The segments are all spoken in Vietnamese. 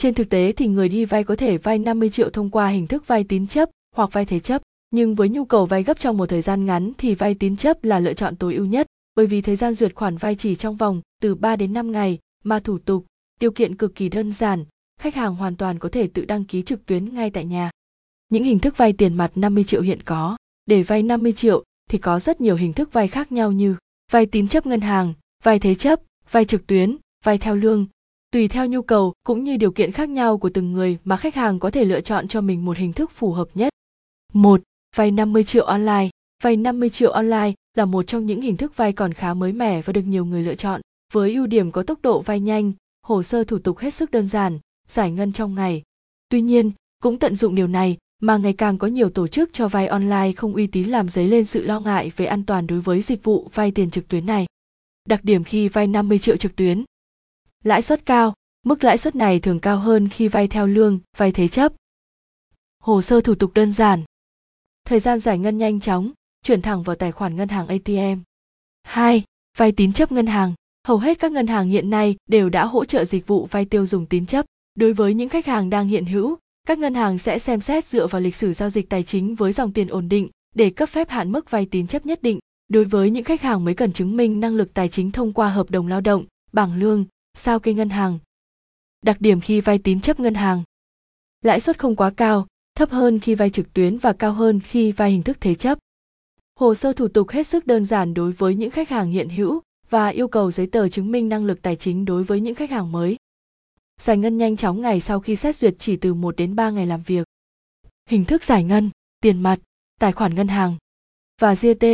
Trên thực tế thì người đi vay có thể vay 50 triệu thông qua hình thức vay tín chấp hoặc vay thế chấp, nhưng với nhu cầu vay gấp trong một thời gian ngắn thì vay tín chấp là lựa chọn tối ưu nhất, bởi vì thời gian duyệt khoản vay chỉ trong vòng từ 3 đến 5 ngày, mà thủ tục, điều kiện cực kỳ đơn giản, khách hàng hoàn toàn có thể tự đăng ký trực tuyến ngay tại nhà. Những hình thức vay tiền mặt 50 triệu hiện có, để vay 50 triệu thì có rất nhiều hình thức vay khác nhau như vay tín chấp ngân hàng, vay thế chấp, vay trực tuyến, vay theo lương. Tùy theo nhu cầu cũng như điều kiện khác nhau của từng người mà khách hàng có thể lựa chọn cho mình một hình thức phù hợp nhất. 1. Vay 50 triệu online. Vay 50 triệu online là một trong những hình thức vay còn khá mới mẻ và được nhiều người lựa chọn. Với ưu điểm có tốc độ vay nhanh, hồ sơ thủ tục hết sức đơn giản, giải ngân trong ngày. Tuy nhiên, cũng tận dụng điều này mà ngày càng có nhiều tổ chức cho vay online không uy tín làm dấy lên sự lo ngại về an toàn đối với dịch vụ vay tiền trực tuyến này. Đặc điểm khi vay 50 triệu trực tuyến. Lãi suất cao, mức lãi suất này thường cao hơn khi vay theo lương, vay thế chấp. Hồ sơ thủ tục đơn giản. Thời gian giải ngân nhanh chóng, chuyển thẳng vào tài khoản ngân hàng ATM. 2. Vay tín chấp ngân hàng. Hầu hết các ngân hàng hiện nay đều đã hỗ trợ dịch vụ vay tiêu dùng tín chấp. Đối với những khách hàng đang hiện hữu, các ngân hàng sẽ xem xét dựa vào lịch sử giao dịch tài chính với dòng tiền ổn định để cấp phép hạn mức vay tín chấp nhất định. Đối với những khách hàng mới cần chứng minh năng lực tài chính thông qua hợp đồng lao động, bảng lương, sao kê ngân hàng. Đặc điểm khi vay tín chấp ngân hàng. Lãi suất không quá cao, thấp hơn khi vay trực tuyến và cao hơn khi vay hình thức thế chấp. Hồ sơ thủ tục hết sức đơn giản đối với những khách hàng hiện hữu và yêu cầu giấy tờ chứng minh năng lực tài chính đối với những khách hàng mới giải ngân nhanh chóng ngày sau khi xét duyệt chỉ từ 1 đến 3 ngày làm việc. Hình thức giải ngân, tiền mặt, tài khoản ngân hàng và GT,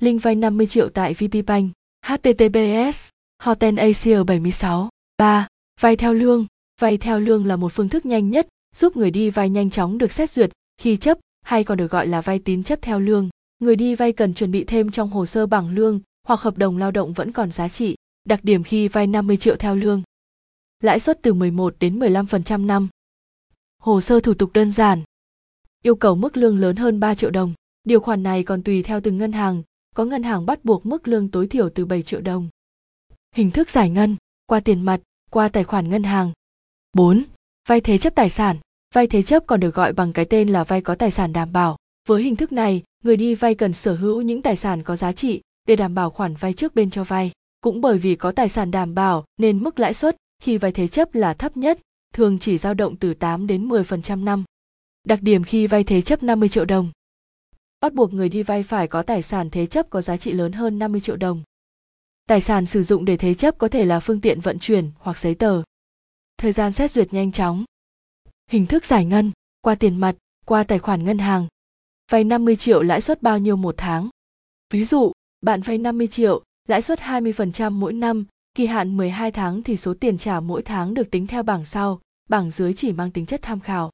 link vay 50 triệu tại VPBank, HTTPS, Hoten Asia 76. 3. Vay theo lương. Vay theo lương là một phương thức nhanh nhất giúp người đi vay nhanh chóng được xét duyệt khi chấp hay còn được gọi là vay tín chấp theo lương. Người đi vay cần chuẩn bị thêm trong hồ sơ bảng lương hoặc hợp đồng lao động vẫn còn giá trị. Đặc điểm khi vay 50 triệu theo lương lãi suất từ 11 đến 15% năm. Hồ sơ thủ tục đơn giản. Yêu cầu mức lương lớn hơn 3 triệu đồng. Điều khoản này còn tùy theo từng ngân hàng, có ngân hàng bắt buộc mức lương tối thiểu từ 7 triệu đồng. Hình thức giải ngân, qua tiền mặt, qua tài khoản ngân hàng. 4. Vay thế chấp tài sản. Vay thế chấp còn được gọi bằng cái tên là vay có tài sản đảm bảo. Với hình thức này, người đi vay cần sở hữu những tài sản có giá trị để đảm bảo khoản vay trước bên cho vay. Cũng bởi vì có tài sản đảm bảo nên mức lãi suất khi vay thế chấp là thấp nhất, thường chỉ dao động từ 8 đến 10% năm. Đặc điểm khi vay thế chấp 50 triệu đồng. Bắt buộc người đi vay phải có tài sản thế chấp có giá trị lớn hơn 50 triệu đồng. Tài sản sử dụng để thế chấp có thể là phương tiện vận chuyển hoặc giấy tờ. Thời gian xét duyệt nhanh chóng. Hình thức giải ngân, qua tiền mặt, qua tài khoản ngân hàng. Vay 50 triệu lãi suất bao nhiêu một tháng? Ví dụ, bạn vay 50 triệu, lãi suất 20% mỗi năm Kỳ hạn 12 tháng thì số tiền trả mỗi tháng được tính theo bảng sau, bảng dưới chỉ mang tính chất tham khảo.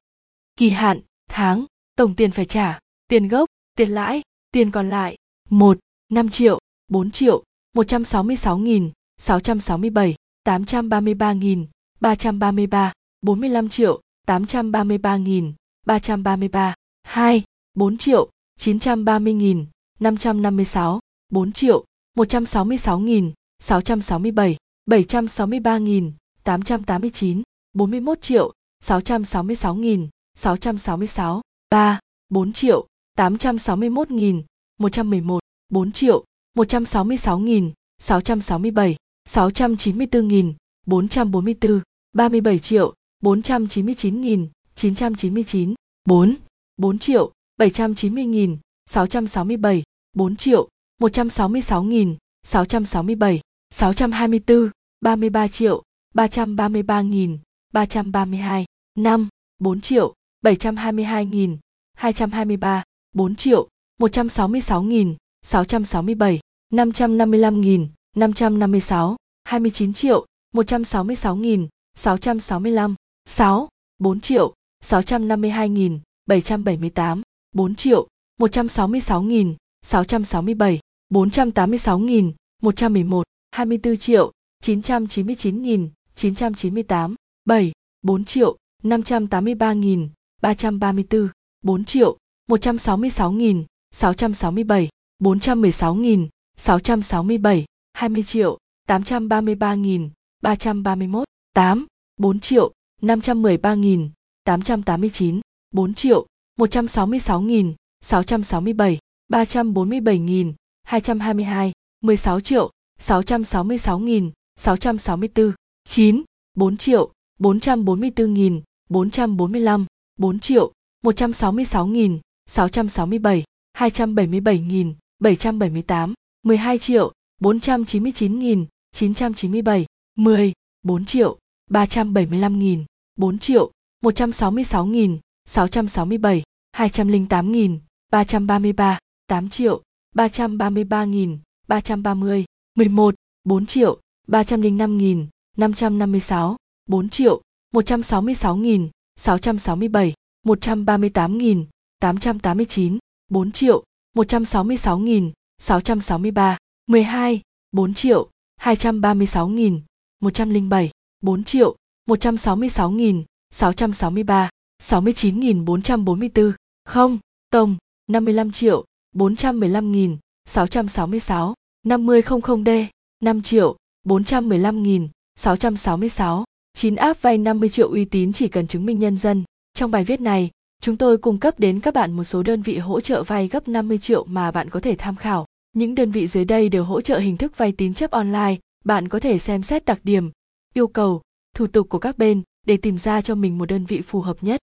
Kỳ hạn, tháng, tổng tiền phải trả, tiền gốc, tiền lãi, tiền còn lại, 1, 5 triệu, 4 triệu, 166.000, 667, 833.000, 333, 45 triệu, 833.000, 333, 2, 4 triệu, 930.000, 556, 4 triệu, 166.000, 667, 763.000, 889, 41 triệu, 666.000, 666, 3, 4 triệu, 861.000, 111, 4 triệu, 166.000, 667, 694.000, 444, 37 triệu, 499.000, 999, 4, 4 triệu, 790.000, 667, 4 triệu, 166.000, 667, 624, 33 triệu, 333 nghìn, 332, 5, 4 triệu, 722 nghìn, 223, 4 triệu, 166 nghìn, 667, 555 nghìn, 556, 29 triệu, 166 nghìn, 665, 6, 4 triệu, 652 nghìn, 778, 4 triệu, 166 nghìn, 667, 486 nghìn, 111, 24 triệu, 999 nghìn, 998, 7, 4 triệu, 583 nghìn, 334, 4 triệu, 166 nghìn, 667, 416 nghìn, 667, 20 triệu, 833 nghìn, 331, 8, 4 triệu, 513.000, 889, 4 triệu, 166.000, 667, 347.000, 222, 16 triệu, 666.000, 664, 9, 4 triệu, 444.000, 445, 4 triệu, 166.000, 667, 277.000, 778, 12 triệu, 499.997, 10, 4 triệu, 375.000, 4 triệu, 166.667, 208.333, 8 triệu, 333.330, 11, 4 triệu, 305.556, 4 triệu, 166.667, 138.889, 4 triệu, 166.000, 663, 12, 4 triệu, 236 nghìn 107, 4 triệu, 166 nghìn 663, 69 nghìn 444 không, tổng, 55 triệu, 415 nghìn 666, 5000D, 5 triệu, 415 nghìn 666, 9 áp vay 50 triệu uy tín chỉ cần chứng minh nhân dân. Trong bài viết này, chúng tôi cung cấp đến các bạn một số đơn vị hỗ trợ vay gấp 50 triệu mà bạn có thể tham khảo. Những đơn vị dưới đây đều hỗ trợ hình thức vay tín chấp online, bạn có thể xem xét đặc điểm, yêu cầu, thủ tục của các bên để tìm ra cho mình một đơn vị phù hợp nhất.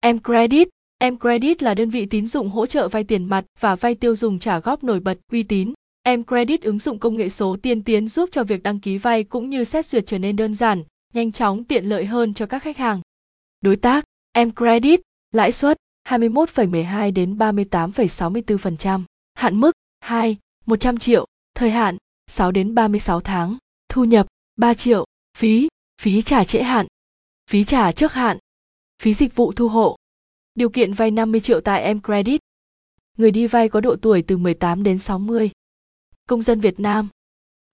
Em Credit Em Credit là đơn vị tín dụng hỗ trợ vay tiền mặt và vay tiêu dùng trả góp nổi bật, uy tín. Em Credit ứng dụng công nghệ số tiên tiến giúp cho việc đăng ký vay cũng như xét duyệt trở nên đơn giản, nhanh chóng tiện lợi hơn cho các khách hàng. Đối tác, Em Credit, lãi suất 21,12 đến 38,64%, hạn mức 2, 100 triệu, thời hạn 6 đến 36 tháng, thu nhập 3 triệu, phí, phí trả trễ hạn, phí trả trước hạn, phí dịch vụ thu hộ. Điều kiện vay 50 triệu tại Em Credit. Người đi vay có độ tuổi từ 18 đến 60. Công dân Việt Nam.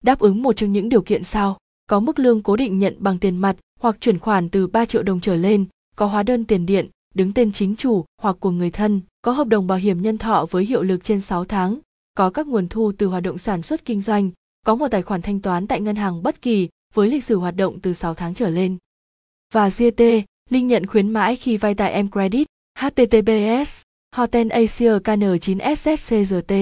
Đáp ứng một trong những điều kiện sau, có mức lương cố định nhận bằng tiền mặt hoặc chuyển khoản từ 3 triệu đồng trở lên, có hóa đơn tiền điện, đứng tên chính chủ hoặc của người thân, có hợp đồng bảo hiểm nhân thọ với hiệu lực trên 6 tháng, có các nguồn thu từ hoạt động sản xuất kinh doanh, có một tài khoản thanh toán tại ngân hàng bất kỳ với lịch sử hoạt động từ 6 tháng trở lên. Và GT, linh nhận khuyến mãi khi vay tại m Credit, https Hoten Asia KN 9 SSCGT,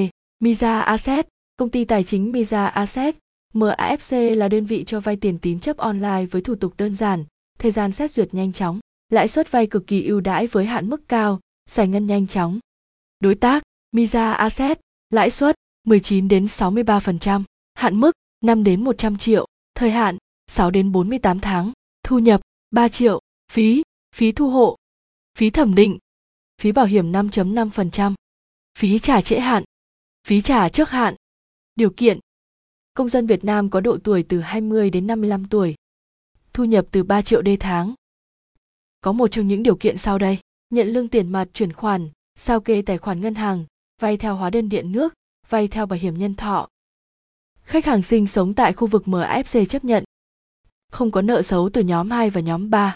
Miza Asset, công ty tài chính Miza Asset, MAFC là đơn vị cho vay tiền tín chấp online với thủ tục đơn giản, thời gian xét duyệt nhanh chóng, lãi suất vay cực kỳ ưu đãi với hạn mức cao, giải ngân nhanh chóng. Đối tác, Miza Asset, lãi suất 19 đến 63%, hạn mức 5 đến 100 triệu, thời hạn 6 đến 48 tháng, thu nhập 3 triệu, phí, phí thu hộ, phí thẩm định, phí bảo hiểm 5.5%, phí trả trễ hạn, phí trả trước hạn. Điều kiện Công dân Việt Nam có độ tuổi từ 20 đến 55 tuổi. Thu nhập từ 3 triệu đê tháng. Có một trong những điều kiện sau đây. Nhận lương tiền mặt chuyển khoản, sao kê tài khoản ngân hàng, vay theo hóa đơn điện nước, vay theo bảo hiểm nhân thọ. Khách hàng sinh sống tại khu vực MFC chấp nhận. Không có nợ xấu từ nhóm 2 và nhóm 3.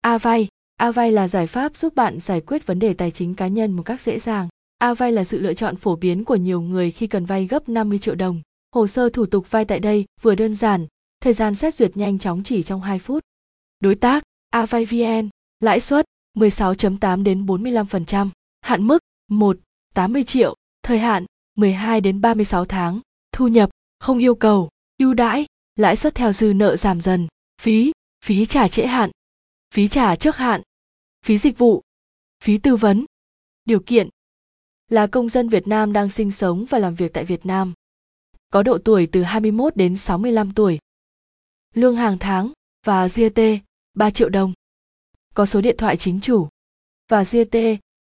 A vay, A vay là giải pháp giúp bạn giải quyết vấn đề tài chính cá nhân một cách dễ dàng. A vay là sự lựa chọn phổ biến của nhiều người khi cần vay gấp 50 triệu đồng. Hồ sơ thủ tục vay tại đây vừa đơn giản, thời gian xét duyệt nhanh chóng chỉ trong 2 phút. Đối tác, A vay VN, lãi suất 16.8 đến 45%, hạn mức 1, 80 triệu, thời hạn 12 đến 36 tháng, thu nhập không yêu cầu, ưu đãi, lãi suất theo dư nợ giảm dần, phí, phí trả trễ hạn, phí trả trước hạn, phí dịch vụ, phí tư vấn. Điều kiện là công dân Việt Nam đang sinh sống và làm việc tại Việt Nam. Có độ tuổi từ 21 đến 65 tuổi. Lương hàng tháng và GT 3 triệu đồng. Có số điện thoại chính chủ. Và GT,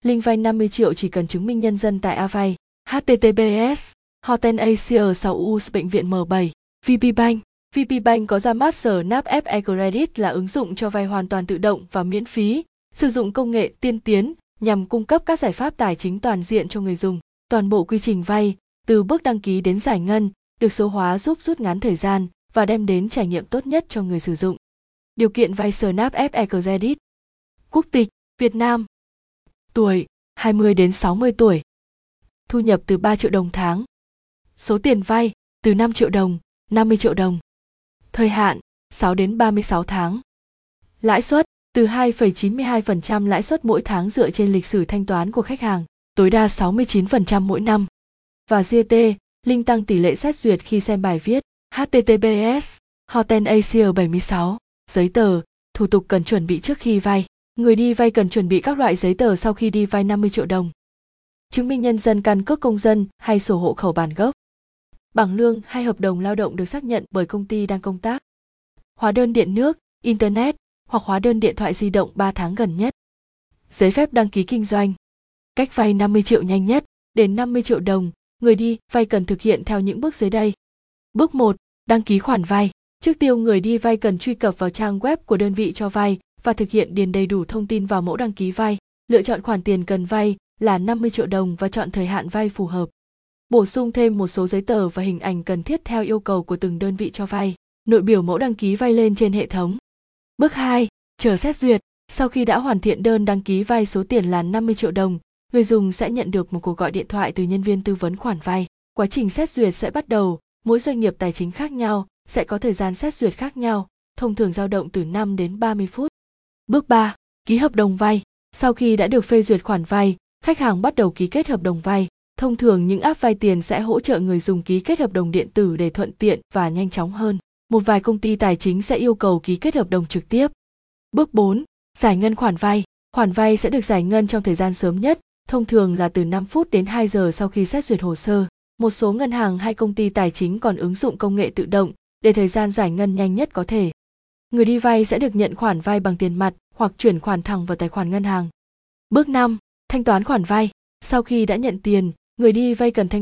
link vay 50 triệu chỉ cần chứng minh nhân dân tại Avay. HTTPS, Hoten Asia 6 US Bệnh viện M7, VP Bank. VP Bank có ra mắt sở Nap FE Credit là ứng dụng cho vay hoàn toàn tự động và miễn phí, sử dụng công nghệ tiên tiến nhằm cung cấp các giải pháp tài chính toàn diện cho người dùng. Toàn bộ quy trình vay, từ bước đăng ký đến giải ngân, được số hóa giúp rút ngắn thời gian và đem đến trải nghiệm tốt nhất cho người sử dụng. Điều kiện vay Snap FE Credit Quốc tịch Việt Nam Tuổi 20 đến 60 tuổi Thu nhập từ 3 triệu đồng tháng Số tiền vay từ 5 triệu đồng, 50 triệu đồng Thời hạn 6 đến 36 tháng Lãi suất từ 2,92% lãi suất mỗi tháng dựa trên lịch sử thanh toán của khách hàng, tối đa 69% mỗi năm. Và GT, link tăng tỷ lệ xét duyệt khi xem bài viết. HTTPS, Hoten Asia 76, giấy tờ, thủ tục cần chuẩn bị trước khi vay. Người đi vay cần chuẩn bị các loại giấy tờ sau khi đi vay 50 triệu đồng. Chứng minh nhân dân căn cước công dân hay sổ hộ khẩu bản gốc. Bảng lương hay hợp đồng lao động được xác nhận bởi công ty đang công tác. Hóa đơn điện nước, internet hoặc hóa đơn điện thoại di động 3 tháng gần nhất. Giấy phép đăng ký kinh doanh. Cách vay 50 triệu nhanh nhất, đến 50 triệu đồng, người đi vay cần thực hiện theo những bước dưới đây. Bước 1, đăng ký khoản vay. Trước tiêu người đi vay cần truy cập vào trang web của đơn vị cho vay và thực hiện điền đầy đủ thông tin vào mẫu đăng ký vay. Lựa chọn khoản tiền cần vay là 50 triệu đồng và chọn thời hạn vay phù hợp. Bổ sung thêm một số giấy tờ và hình ảnh cần thiết theo yêu cầu của từng đơn vị cho vay. Nội biểu mẫu đăng ký vay lên trên hệ thống. Bước 2, chờ xét duyệt. Sau khi đã hoàn thiện đơn đăng ký vay số tiền là 50 triệu đồng, người dùng sẽ nhận được một cuộc gọi điện thoại từ nhân viên tư vấn khoản vay. Quá trình xét duyệt sẽ bắt đầu, mỗi doanh nghiệp tài chính khác nhau sẽ có thời gian xét duyệt khác nhau, thông thường dao động từ 5 đến 30 phút. Bước 3. Ký hợp đồng vay. Sau khi đã được phê duyệt khoản vay, khách hàng bắt đầu ký kết hợp đồng vay. Thông thường những app vay tiền sẽ hỗ trợ người dùng ký kết hợp đồng điện tử để thuận tiện và nhanh chóng hơn. Một vài công ty tài chính sẽ yêu cầu ký kết hợp đồng trực tiếp. Bước 4. Giải ngân khoản vay. Khoản vay sẽ được giải ngân trong thời gian sớm nhất, thông thường là từ 5 phút đến 2 giờ sau khi xét duyệt hồ sơ. Một số ngân hàng hay công ty tài chính còn ứng dụng công nghệ tự động để thời gian giải ngân nhanh nhất có thể. Người đi vay sẽ được nhận khoản vay bằng tiền mặt hoặc chuyển khoản thẳng vào tài khoản ngân hàng. Bước 5. Thanh toán khoản vay. Sau khi đã nhận tiền, người đi vay cần thanh